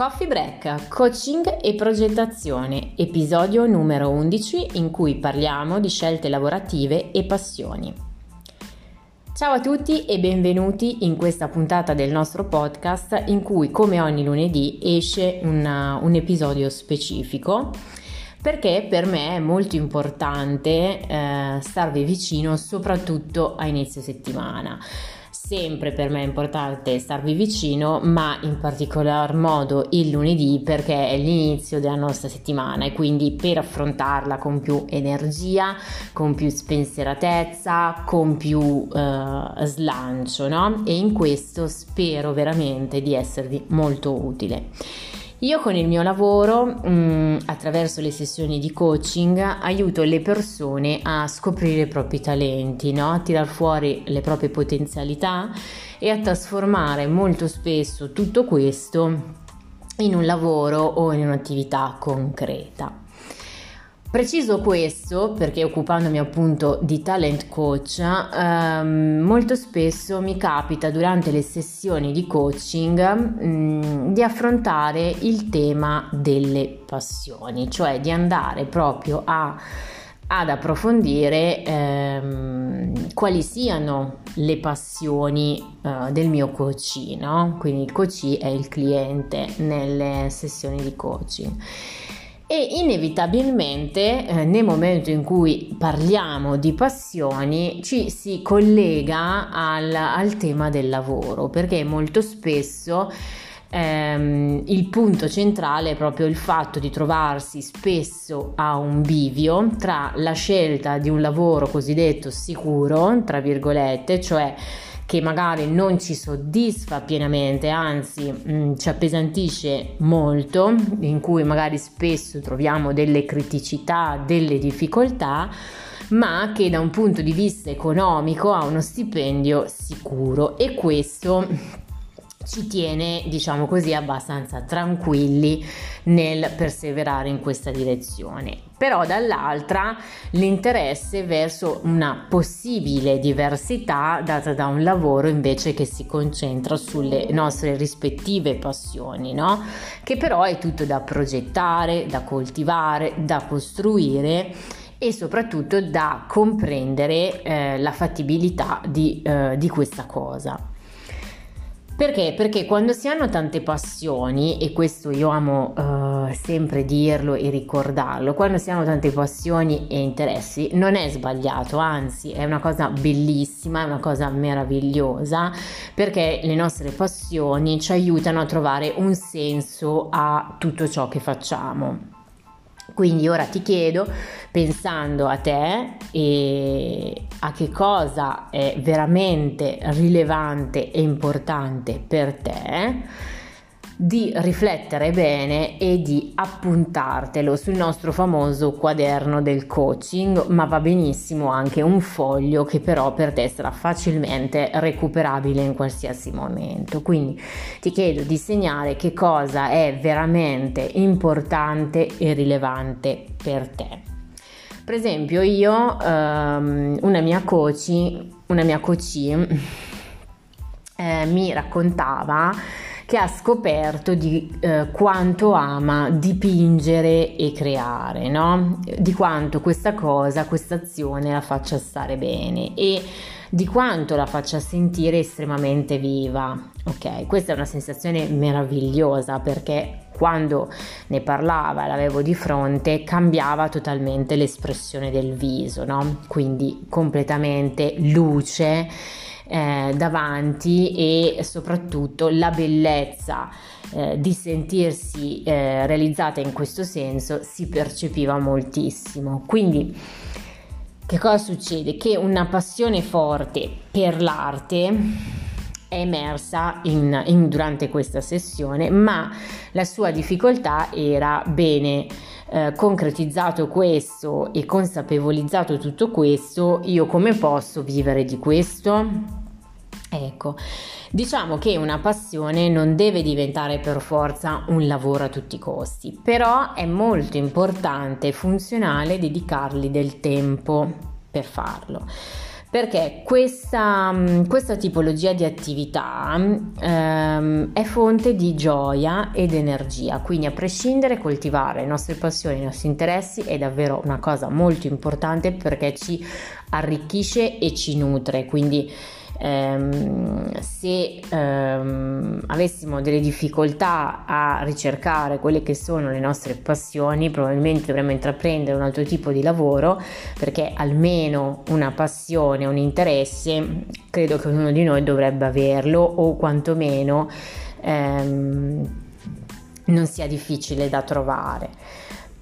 Coffee Break, coaching e progettazione, episodio numero 11 in cui parliamo di scelte lavorative e passioni. Ciao a tutti e benvenuti in questa puntata del nostro podcast in cui come ogni lunedì esce una, un episodio specifico perché per me è molto importante eh, starvi vicino soprattutto a inizio settimana sempre per me è importante starvi vicino, ma in particolar modo il lunedì perché è l'inizio della nostra settimana e quindi per affrontarla con più energia, con più spensieratezza, con più eh, slancio, no? E in questo spero veramente di esservi molto utile. Io con il mio lavoro, mh, mm, attraverso le sessioni di coaching, aiuto le persone a scoprire i propri talenti, no? a tirar fuori le proprie potenzialità e a trasformare molto spesso tutto questo in un lavoro o in un'attività concreta. Preciso questo perché occupandomi appunto di talent coach, ehm, molto spesso mi capita durante le sessioni di coaching mh, mm, di affrontare il tema delle passioni, cioè di andare proprio a, ad approfondire ehm, quali siano le passioni eh, del mio coach, quindi il coach è il cliente nelle sessioni di coaching. E inevitabilmente eh, nel momento in cui parliamo di passioni ci si collega al, al tema del lavoro perché molto spesso ehm, il punto centrale è proprio il fatto di trovarsi spesso a un bivio tra la scelta di un lavoro cosiddetto sicuro, tra virgolette, cioè che magari non ci soddisfa pienamente, anzi mh, mm, ci appesantisce molto, in cui magari spesso troviamo delle criticità, delle difficoltà, ma che da un punto di vista economico ha uno stipendio sicuro. E questo ci tiene, diciamo così, abbastanza tranquilli nel perseverare in questa direzione. Però dall'altra l'interesse verso una possibile diversità data da un lavoro invece che si concentra sulle nostre rispettive passioni, no? Che però è tutto da progettare, da coltivare, da costruire e soprattutto da comprendere eh, la fattibilità di, eh, di questa cosa. Perché? Perché quando si hanno tante passioni, e questo io amo uh, sempre dirlo e ricordarlo, quando si hanno tante passioni e interessi non è sbagliato, anzi è una cosa bellissima, è una cosa meravigliosa, perché le nostre passioni ci aiutano a trovare un senso a tutto ciò che facciamo. Quindi ora ti chiedo, pensando a te e a che cosa è veramente rilevante e importante per te, di riflettere bene e di appuntartelo sul nostro famoso quaderno del coaching, ma va benissimo anche un foglio che però per te sarà facilmente recuperabile in qualsiasi momento. Quindi ti chiedo di segnare che cosa è veramente importante e rilevante per te. Per esempio, io, um, una mia coach, una mia coach eh, mi raccontava che ha scoperto di eh, quanto ama dipingere e creare, no? Di quanto questa cosa, questa azione la faccia stare bene e di quanto la faccia sentire estremamente viva. Ok, questa è una sensazione meravigliosa perché quando ne parlava, l'avevo di fronte, cambiava totalmente l'espressione del viso, no? Quindi completamente luce eh, davanti e soprattutto la bellezza eh, di sentirsi eh, realizzata in questo senso si percepiva moltissimo. Quindi che cosa succede? Che una passione forte per l'arte è emersa in, in, durante questa sessione, ma la sua difficoltà era bene eh, concretizzato questo e consapevolizzato tutto questo, io come posso vivere di questo? Ecco, diciamo che una passione non deve diventare per forza un lavoro a tutti i costi, però è molto importante e funzionale dedicargli del tempo per farlo. perché questa, mm, questa tipologia di attività ehm, è fonte di gioia ed energia, quindi a prescindere coltivare le nostre passioni, i nostri interessi è davvero una cosa molto importante perché ci arricchisce e ci nutre, quindi ehm, se ehm, avessimo delle difficoltà a ricercare quelle che sono le nostre passioni, probabilmente dovremmo intraprendere un altro tipo di lavoro perché almeno una passione, un interesse, credo che ognuno di noi dovrebbe averlo o quantomeno ehm, non sia difficile da trovare.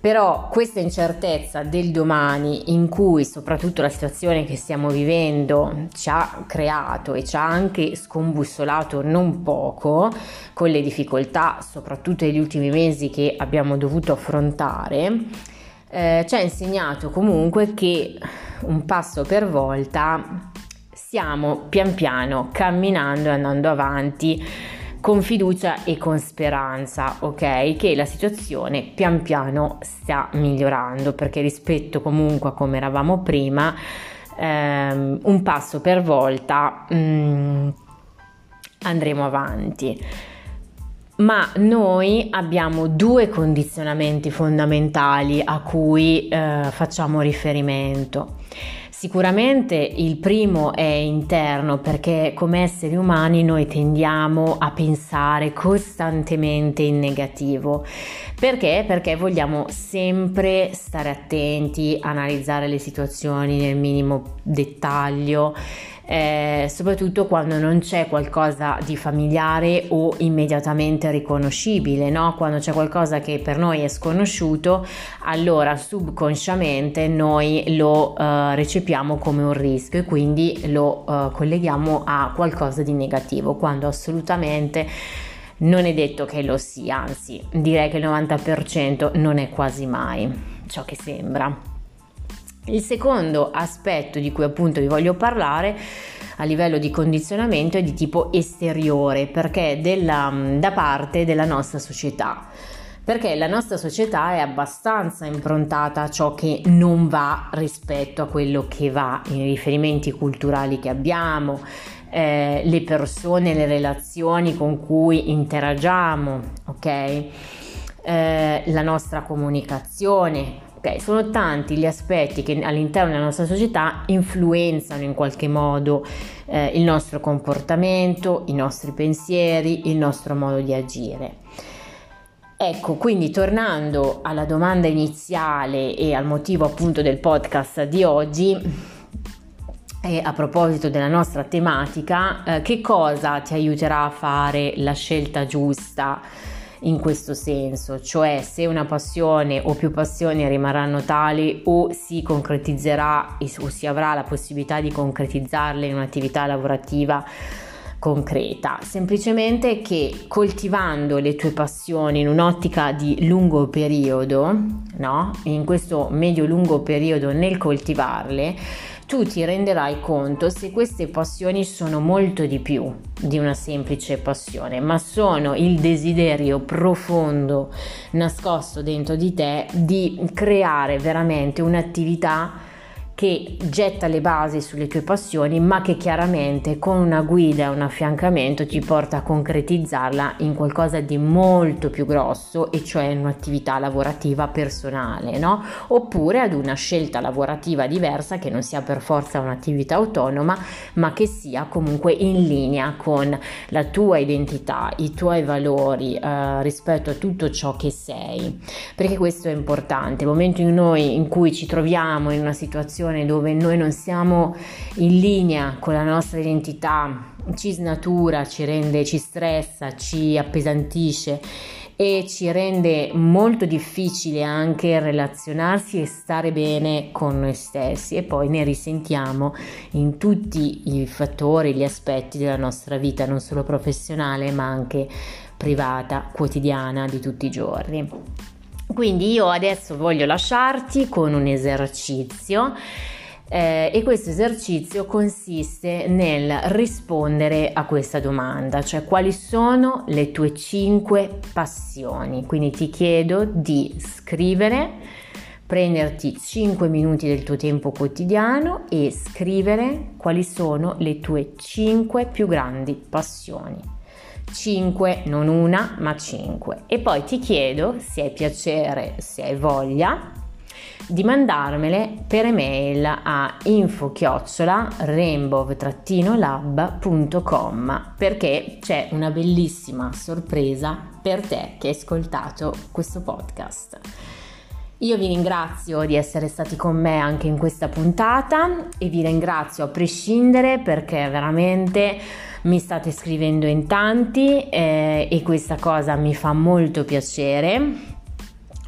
Però questa incertezza del domani in cui soprattutto la situazione che stiamo vivendo ci ha creato e ci ha anche scombussolato non poco con le difficoltà soprattutto negli ultimi mesi che abbiamo dovuto affrontare, eh, ci ha insegnato comunque che un passo per volta stiamo pian piano camminando e andando avanti con fiducia e con speranza, ok? Che la situazione pian piano sta migliorando perché rispetto comunque a come eravamo prima, ehm, un passo per volta mm, andremo avanti. Ma noi abbiamo due condizionamenti fondamentali a cui eh, facciamo riferimento. Sicuramente il primo è interno perché come esseri umani noi tendiamo a pensare costantemente in negativo. Perché? Perché vogliamo sempre stare attenti, analizzare le situazioni nel minimo dettaglio eh, soprattutto quando non c'è qualcosa di familiare o immediatamente riconoscibile, no? quando c'è qualcosa che per noi è sconosciuto, allora subconsciamente noi lo uh, recepiamo come un rischio e quindi lo uh, colleghiamo a qualcosa di negativo, quando assolutamente non è detto che lo sia, anzi direi che il 90% non è quasi mai ciò che sembra. Il secondo aspetto di cui appunto vi voglio parlare a livello di condizionamento è di tipo esteriore perché della, da parte della nostra società perché la nostra società è abbastanza improntata a ciò che non va rispetto a quello che va, i riferimenti culturali che abbiamo, eh, le persone, le relazioni con cui interagiamo, ok? Eh, la nostra comunicazione, Ok, sono tanti gli aspetti che all'interno della nostra società influenzano in qualche modo eh, il nostro comportamento, i nostri pensieri, il nostro modo di agire. Ecco, quindi tornando alla domanda iniziale e al motivo appunto del podcast di oggi, e a proposito della nostra tematica, eh, che cosa ti aiuterà a fare la scelta giusta? In questo senso, cioè se una passione o più passioni rimarranno tali o si concretizzerà o si avrà la possibilità di concretizzarle in un'attività lavorativa concreta, semplicemente che coltivando le tue passioni in un'ottica di lungo periodo, no? In questo medio-lungo periodo nel coltivarle, tu ti renderai conto se queste passioni sono molto di più di una semplice passione, ma sono il desiderio profondo nascosto dentro di te di creare veramente un'attività che getta le basi sulle tue passioni, ma che chiaramente con una guida e un affiancamento ti porta a concretizzarla in qualcosa di molto più grosso, e cioè in un'attività lavorativa personale, no? Oppure ad una scelta lavorativa diversa che non sia per forza un'attività autonoma, ma che sia comunque in linea con la tua identità, i tuoi valori eh, rispetto a tutto ciò che sei. Perché questo è importante. Il momento in noi in cui ci troviamo in una situazione situazione dove noi non siamo in linea con la nostra identità, ci snatura, ci rende, ci stressa, ci appesantisce e ci rende molto difficile anche relazionarsi e stare bene con noi stessi e poi ne risentiamo in tutti i fattori, gli aspetti della nostra vita, non solo professionale ma anche privata, quotidiana di tutti i giorni. Quindi io adesso voglio lasciarti con un esercizio eh, e questo esercizio consiste nel rispondere a questa domanda, cioè quali sono le tue cinque passioni. Quindi ti chiedo di scrivere prenderti 5 minuti del tuo tempo quotidiano e scrivere quali sono le tue 5 più grandi passioni. 5, non una, ma 5. E poi ti chiedo, se hai piacere, se hai voglia, di mandarmele per email a info-rainbow-lab.com perché c'è una bellissima sorpresa per te che hai ascoltato questo podcast. Io vi ringrazio di essere stati con me anche in questa puntata e vi ringrazio a prescindere perché veramente mi state scrivendo in tanti eh, e questa cosa mi fa molto piacere.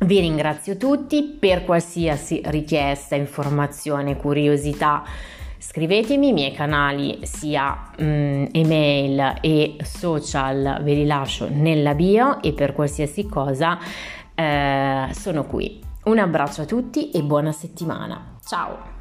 Vi ringrazio tutti per qualsiasi richiesta, informazione, curiosità. Scrivetemi, i miei canali sia mm, email e social ve li lascio nella bio e per qualsiasi cosa eh, sono qui. Un abbraccio a tutti e buona settimana. Ciao!